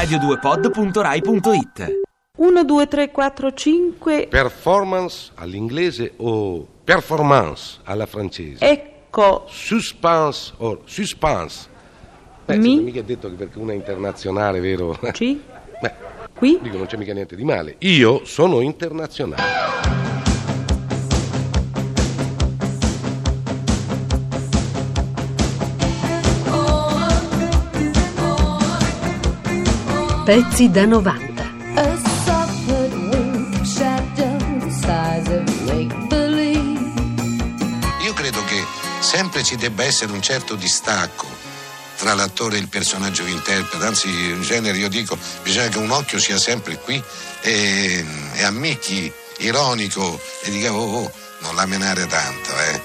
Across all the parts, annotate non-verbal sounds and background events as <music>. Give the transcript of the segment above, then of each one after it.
radio2pod.rai.it 1, 2, 3, 4, 5. Performance all'inglese o performance alla francese? Ecco. Suspense o suspense. Beh, Mi? mica è detto che perché una è internazionale, vero? Ci? Beh, Qui? dico, non c'è mica niente di male. Io sono internazionale. Pezzi da 90. A soft wing shadow the size of make believe. Io credo che sempre ci debba essere un certo distacco tra l'attore e il personaggio che interpreta, anzi in genere io dico bisogna che un occhio sia sempre qui e, e ammicchi ironico e dica oh, oh non la menare tanto eh.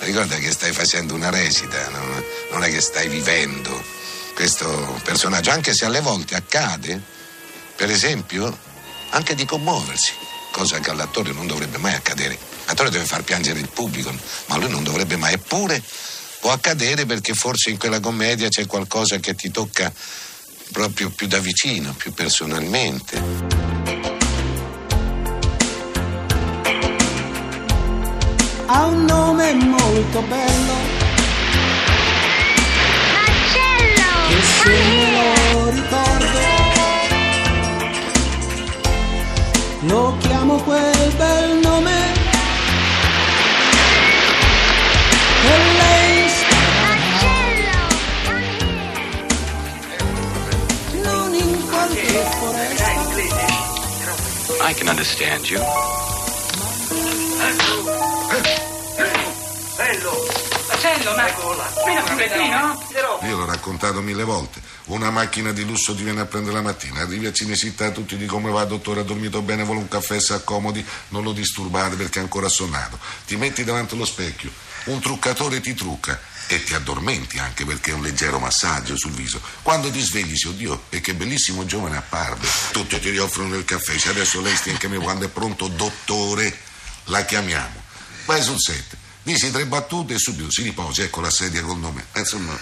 ricorda che stai facendo una recita non, non è che stai vivendo questo personaggio anche se alle volte accade per esempio anche di commuoversi cosa che all'attore non dovrebbe mai accadere. L'attore deve far piangere il pubblico ma lui non dovrebbe mai. Eppure può accadere perché forse in quella commedia c'è qualcosa che ti tocca proprio più da vicino, più personalmente. ha un nome molto bello me lo ricordo lo chiamo quel bel nome e lei non in qualche foresta I can understand you. Marcello, ma meno un no? Io l'ho raccontato mille volte. Una macchina di lusso ti viene a prendere la mattina, arrivi a Cinecittà, tutti di come va, dottore, ha dormito bene, vuole un caffè, si accomodi, non lo disturbate perché è ancora sonnato. Ti metti davanti allo specchio, un truccatore ti trucca e ti addormenti anche perché è un leggero massaggio sul viso. Quando ti svegli, dici, oddio, e che bellissimo giovane apparve. Tutti ti offrono il caffè, dice, adesso lei stia anche me quando è pronto, dottore, la chiamiamo. Vai sul set, dici tre battute e subito si riposa, ecco la sedia col nome. Eh, Insomma,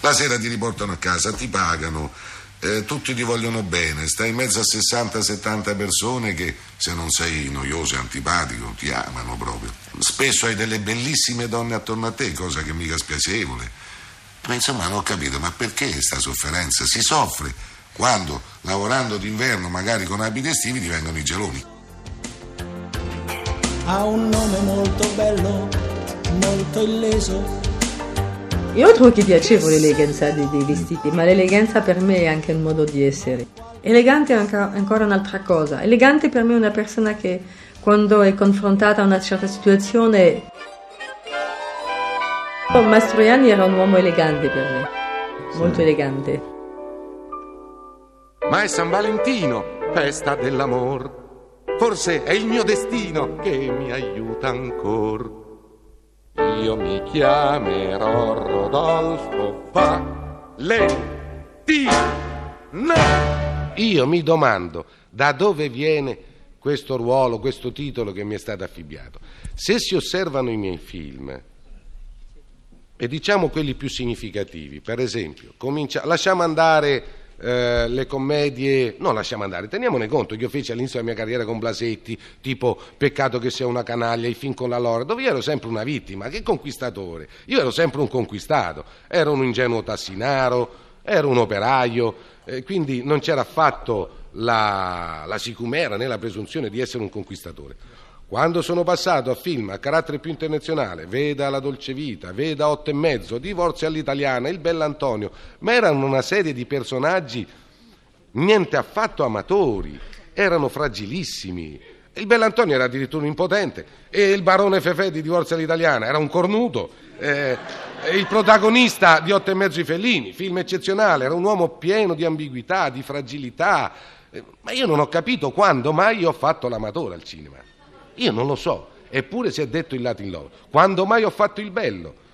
la sera ti riportano a casa, ti pagano, eh, tutti ti vogliono bene, stai in mezzo a 60-70 persone che se non sei noioso e antipatico ti amano proprio. Spesso hai delle bellissime donne attorno a te, cosa che mica spiacevole. Ma insomma non ho capito, ma perché questa sofferenza? Si soffre quando lavorando d'inverno, magari con abiti estivi, ti vengono i geloni. Ha un nome molto bello molto illeso Io trovo che piacevole l'eleganza dei, dei vestiti, ma l'eleganza per me è anche un modo di essere. Elegante è anche- ancora un'altra cosa. Elegante per me è una persona che quando è confrontata a una certa situazione... Oh, Mastroianni era un uomo elegante per me, molto elegante. Ma è San Valentino, festa dell'amor. Forse è il mio destino che mi aiuta ancora. Io mi chiamerò Rodolfo Valentino. Io mi domando da dove viene questo ruolo, questo titolo che mi è stato affibbiato. Se si osservano i miei film, e diciamo quelli più significativi, per esempio, comincia- lasciamo andare eh, le commedie, no lasciamo andare, teniamone conto che io feci all'inizio della mia carriera con Blasetti, tipo Peccato che sia una canaglia, i film con la Lora, dove io ero sempre una vittima, che conquistatore, io ero sempre un conquistato, ero un ingenuo tassinaro, ero un operaio, eh, quindi non c'era affatto la, la sicumera né la presunzione di essere un conquistatore. Quando sono passato a film a carattere più internazionale, veda La Dolce Vita, veda Otto e Mezzo, Divorzio all'italiana, Il Bell'Antonio, ma erano una serie di personaggi niente affatto amatori, erano fragilissimi. Il Bell'Antonio era addirittura un impotente e il barone Fefè di Divorzio all'italiana era un cornuto. eh, il protagonista di Otto e Mezzo i Fellini, film eccezionale, era un uomo pieno di ambiguità, di fragilità. Eh, ma io non ho capito quando mai ho fatto l'amatore al cinema. Io non lo so, eppure si è detto il Latin Love. Quando mai ho fatto il bello?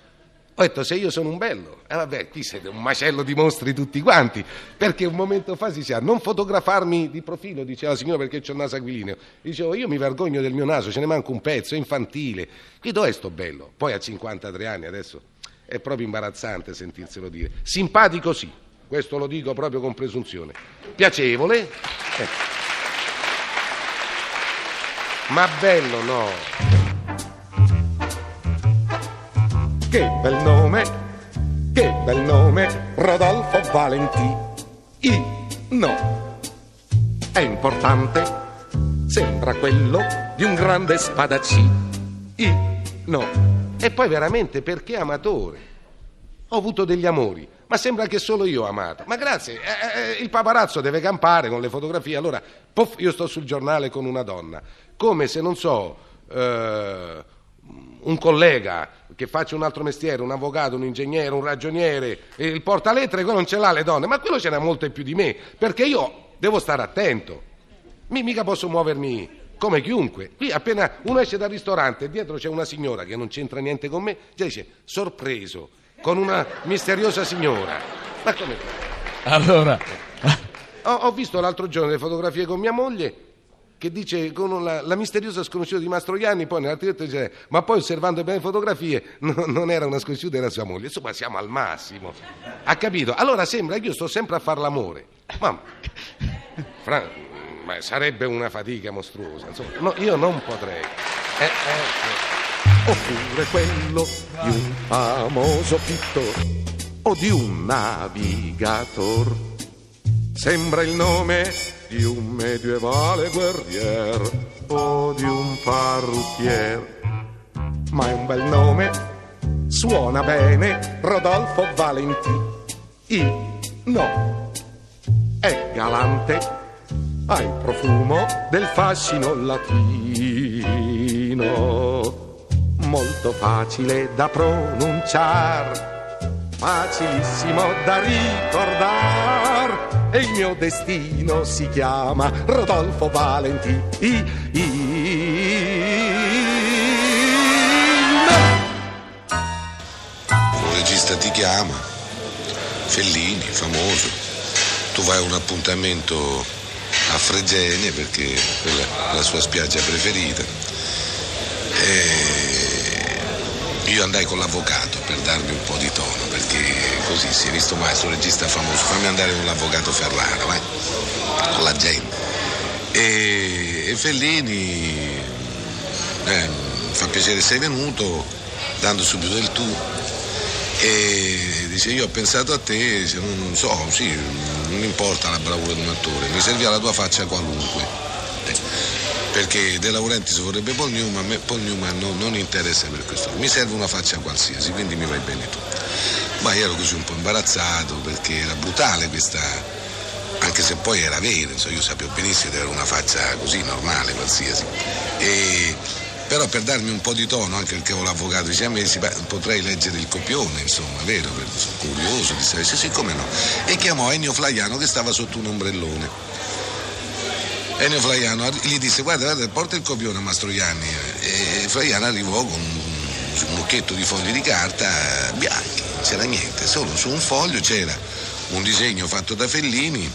Ho detto se io sono un bello, e vabbè, qui siete un macello di mostri tutti quanti, perché un momento fa si diceva non fotografarmi di profilo, diceva la signora perché c'ho il naso aquilino. Dicevo io mi vergogno del mio naso, ce ne manca un pezzo, è infantile. Qui dov'è sto bello? Poi a 53 anni adesso è proprio imbarazzante sentirselo dire. Simpatico sì, questo lo dico proprio con presunzione. Piacevole, eh. Ma bello no. Che bel nome, che bel nome, Rodolfo Valentì. I, no, è importante, sembra quello di un grande spadaccì. I, no, E poi veramente perché amatore? Ho avuto degli amori, ma sembra che solo io ho amato. Ma grazie, eh, eh, il paparazzo deve campare con le fotografie, allora, puff, io sto sul giornale con una donna. Come se, non so, eh, un collega che faccia un altro mestiere, un avvocato, un ingegnere, un ragioniere, il portalettere, quello non ce l'ha le donne, ma quello ce n'ha molte più di me, perché io devo stare attento. Mi- mica posso muovermi come chiunque. Qui appena uno esce dal ristorante e dietro c'è una signora che non c'entra niente con me, già dice sorpreso, con una misteriosa signora. Ma come? Allora, Ho, ho visto l'altro giorno le fotografie con mia moglie che dice con la, la misteriosa sconosciuta di Mastroianni, poi nell'articolo dice ma poi osservando bene le fotografie <laughs> no- non era una sconosciuta, era sua moglie. Insomma siamo al massimo. Ha capito? Allora sembra che io sto sempre a far l'amore. Mamma, Fra- ma sarebbe una fatica mostruosa. Insomma, no, io non potrei. Eh, eh, oppure quello di un famoso pittore o di un navigator. Sembra il nome di un medievale guerrier o di un parrucchier. Ma è un bel nome, suona bene Rodolfo Valentì. I, no, è galante, ha il profumo del fascino latino, molto facile da pronunciare, facilissimo da ricordare. E il mio destino si chiama Rodolfo Valentì. I, Un regista ti chiama, Fellini, famoso. Tu vai a un appuntamento a Fregene perché quella è la sua spiaggia preferita. E io andai con l'avvocato per darmi un po' di tono perché così si è visto mai questo regista famoso. Fammi andare con l'avvocato Ferrara, vai, con la gente. E, e Fellini eh, fa piacere sei venuto, dando subito il tu. E dice io ho pensato a te, se non so, sì, non importa la bravura di un attore, mi serviva la tua faccia qualunque. Eh, Perché De Laurentiis vorrebbe Paul Newman, a Paul Newman non, non interessa per questo. Mi serve una faccia qualsiasi, quindi mi vai bene tu. Ma io ero così un po' imbarazzato perché era brutale questa, anche se poi era vero, insomma, io sapevo benissimo di avere una faccia così normale, qualsiasi. E, però per darmi un po' di tono, anche perché avevo l'avvocato, me sì, beh, potrei leggere il copione, insomma, vero? Per- Sono curioso di sapere, sì, sì, come no. E chiamò Ennio Flaiano che stava sotto un ombrellone. Ennio Flaiano gli disse guarda, guarda porta il copione a Mastroianni e Flaiano arrivò con un, mucchietto di fogli di carta bianchi, non c'era niente, solo su un foglio c'era un disegno fatto da Fellini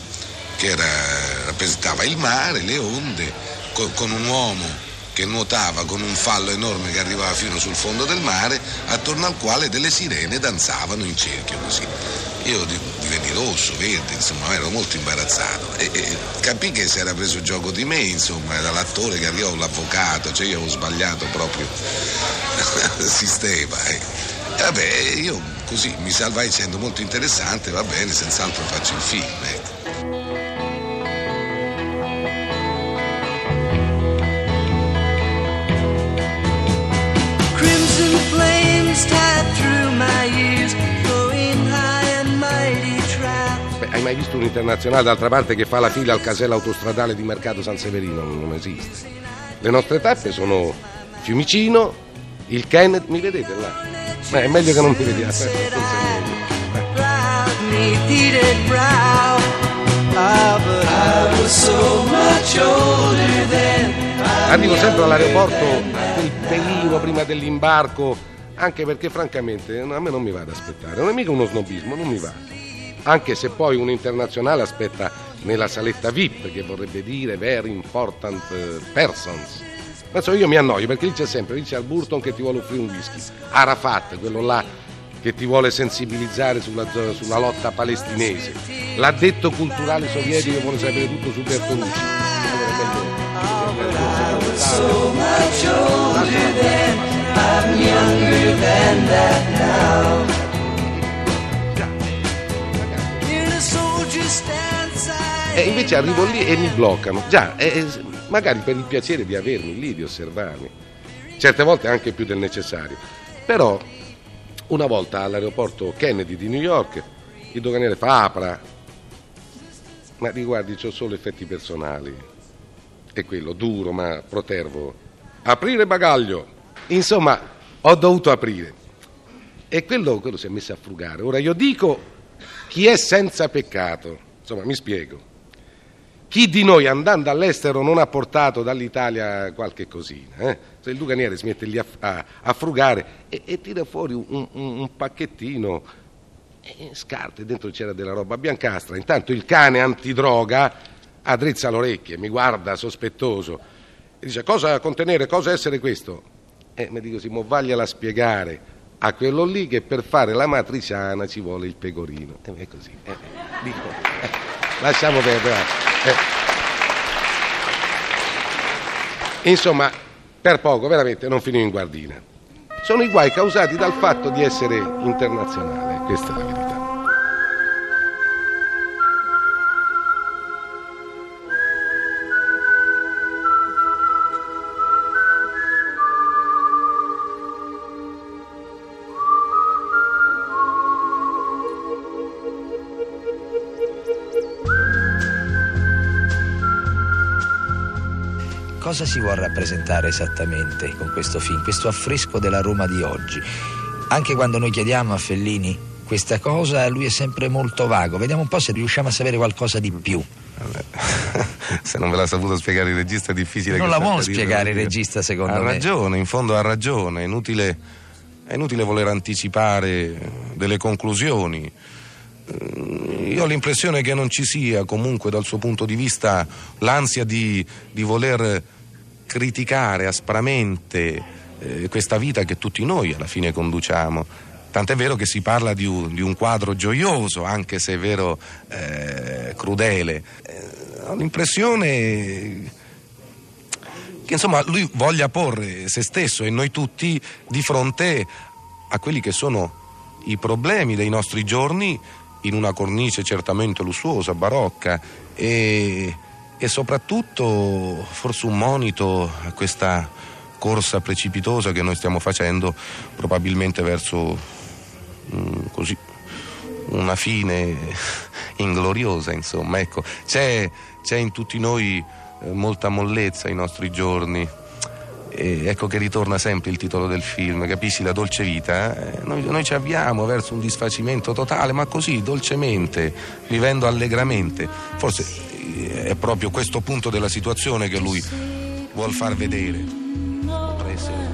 che era- rappresentava il mare, le onde, co- con un uomo che nuotava con un fallo enorme che arrivava fino sul fondo del mare, attorno al quale delle sirene danzavano in cerchio così. Io di- divenni rosso, verde, insomma, ero molto imbarazzato e, e capì che si era preso gioco di me, insomma, era l'attore che arrivò, l'avvocato, cioè io avevo sbagliato proprio sistema. eh. E vabbè, io così mi salvai dicendo molto interessante, va bene, senz'altro faccio il film. ecco. Hai mai visto un internazionale d'altra parte che fa la fila al casello autostradale di Mercato San Severino? Non, esiste. Le nostre tappe sono Fiumicino, il Kenneth, mi vedete là? Beh, è meglio che non mi vediate. Arrivo sempre all'aeroporto quel pelino prima dell'imbarco, anche perché francamente a me non mi va ad aspettare, non è mica uno snobismo, non mi va. Anche se poi un internazionale aspetta nella saletta VIP, che vorrebbe dire very important eh, persons. Ma insomma io mi annoio perché lì c'è sempre, al Burton che ti vuole offrire un whisky. Arafat, quello là che ti vuole sensibilizzare sulla, sulla lotta palestinese. L'addetto culturale sovietico vuole sapere tutto su Bertolucci. So much E invece arrivo lì e mi bloccano. Già, eh, eh, magari per il piacere di avermi lì, di osservarmi. Certe volte anche più del necessario. Però, una volta all'aeroporto Kennedy di New York, il doganiere fa apra. Ma riguardi, ho solo effetti personali. E quello, duro ma protervo. Aprire bagaglio. Insomma, ho dovuto aprire. E quello, quello si è messo a frugare. Ora io dico chi è senza peccato. Insomma, mi spiego. Chi di noi andando all'estero non ha portato dall'Italia qualche cosina? eh? Se il Duganiere si mette lì a, a- a frugare e, e tira fuori un, un- un pacchettino, e scarta, e dentro c'era della roba biancastra. Intanto il cane antidroga addrizza le orecchie, mi guarda sospettoso e dice cosa contenere, cosa essere questo? E mi dico, sì, mo vagliela spiegare a quello lì che per fare la matriciana ci vuole il pecorino. E è così. eh, eh, dico, eh, lasciamo perdere. eh. Insomma, per poco, veramente, non finì in guardina. Sono i guai causati dal fatto di essere internazionale, questa è la verità. Cosa si vuole rappresentare esattamente con questo film, questo affresco della Roma di oggi? Anche quando noi chiediamo a Fellini questa cosa, lui è sempre molto vago. Vediamo un po' se riusciamo a sapere qualcosa di più. <laughs> Se non ve l'ha saputo spiegare il regista è difficile Non che la sappia vuole spiegare il regista, secondo ha me. ragione, in fondo ha ragione, è inutile, è inutile voler anticipare delle conclusioni. Eh, Io ho l'impressione che non ci sia comunque dal suo punto di vista l'ansia di, di voler criticare aspramente eh, questa vita che tutti noi alla fine conduciamo. Tant'è vero che si parla di un, di un quadro gioioso, anche se è vero eh, crudele. Eh, ho l'impressione che insomma lui voglia porre se stesso e noi tutti di fronte a quelli che sono i problemi dei nostri giorni in una cornice certamente lussuosa, barocca e, e soprattutto forse un monito a questa corsa precipitosa che noi stiamo facendo probabilmente verso mm, così una fine <laughs> ingloriosa insomma ecco c'è, c'è in tutti noi eh, molta mollezza ai nostri giorni e ecco che ritorna sempre il titolo del film, capisci? La dolce vita. eh? Noi, noi ci avviamo verso un disfacimento totale, ma così, dolcemente, vivendo allegramente. Forse è proprio questo punto della situazione che lui vuol far vedere. Potrà essere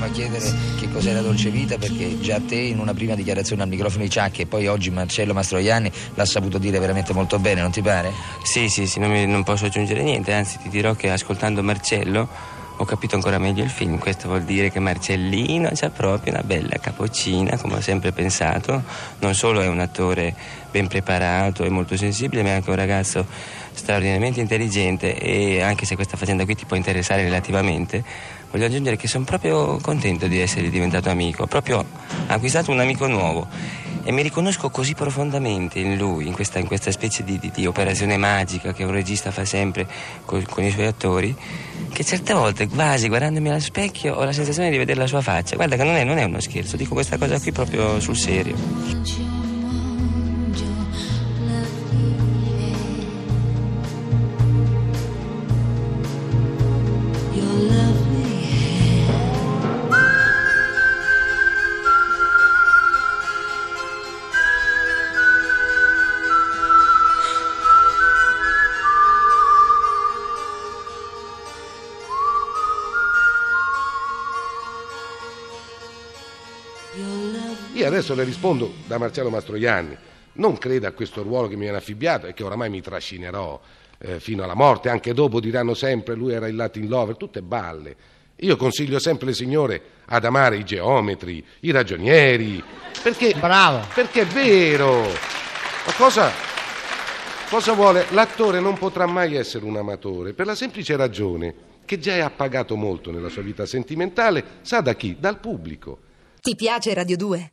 Staremo a chiedere che cos'è la dolce vita perché già te in una prima dichiarazione al microfono di Ciacchi e poi oggi Marcello Mastroianni l'ha saputo dire veramente molto bene, non ti pare? Sì, sì, sì, non, mi- non posso aggiungere niente, anzi ti dirò che ascoltando Marcello ho capito ancora meglio il film. Questo vuol dire che Marcellino c'ha proprio una bella capocina, come ho sempre pensato. Non solo è un attore ben preparato e molto sensibile, ma è anche un ragazzo straordinariamente intelligente e anche se questa faccenda qui ti può interessare relativamente, voglio aggiungere che sono proprio contento di essere diventato amico, proprio acquistato un amico nuovo e mi riconosco così profondamente in lui, in questa, in questa specie di, di- di operazione magica che un regista fa sempre co- con i suoi attori, che certe volte quasi guardandomi allo specchio ho la sensazione di vedere la sua faccia. Guarda che non è, non è uno scherzo, dico questa cosa qui proprio sul serio. Adesso le rispondo da Marcello Mastroianni. Non creda a questo ruolo che mi viene affibbiato e che oramai mi trascinerò eh, fino alla morte. Anche dopo diranno sempre lui era il Latin lover, tutte balle. Io consiglio sempre le signore ad amare i geometri, i ragionieri, perché, Bravo. perché è vero. Ma cosa, cosa vuole? L'attore non potrà mai essere un amatore, per la semplice ragione che già è appagato molto nella sua vita sentimentale, sa da chi? Dal pubblico. Ti piace Radio 2?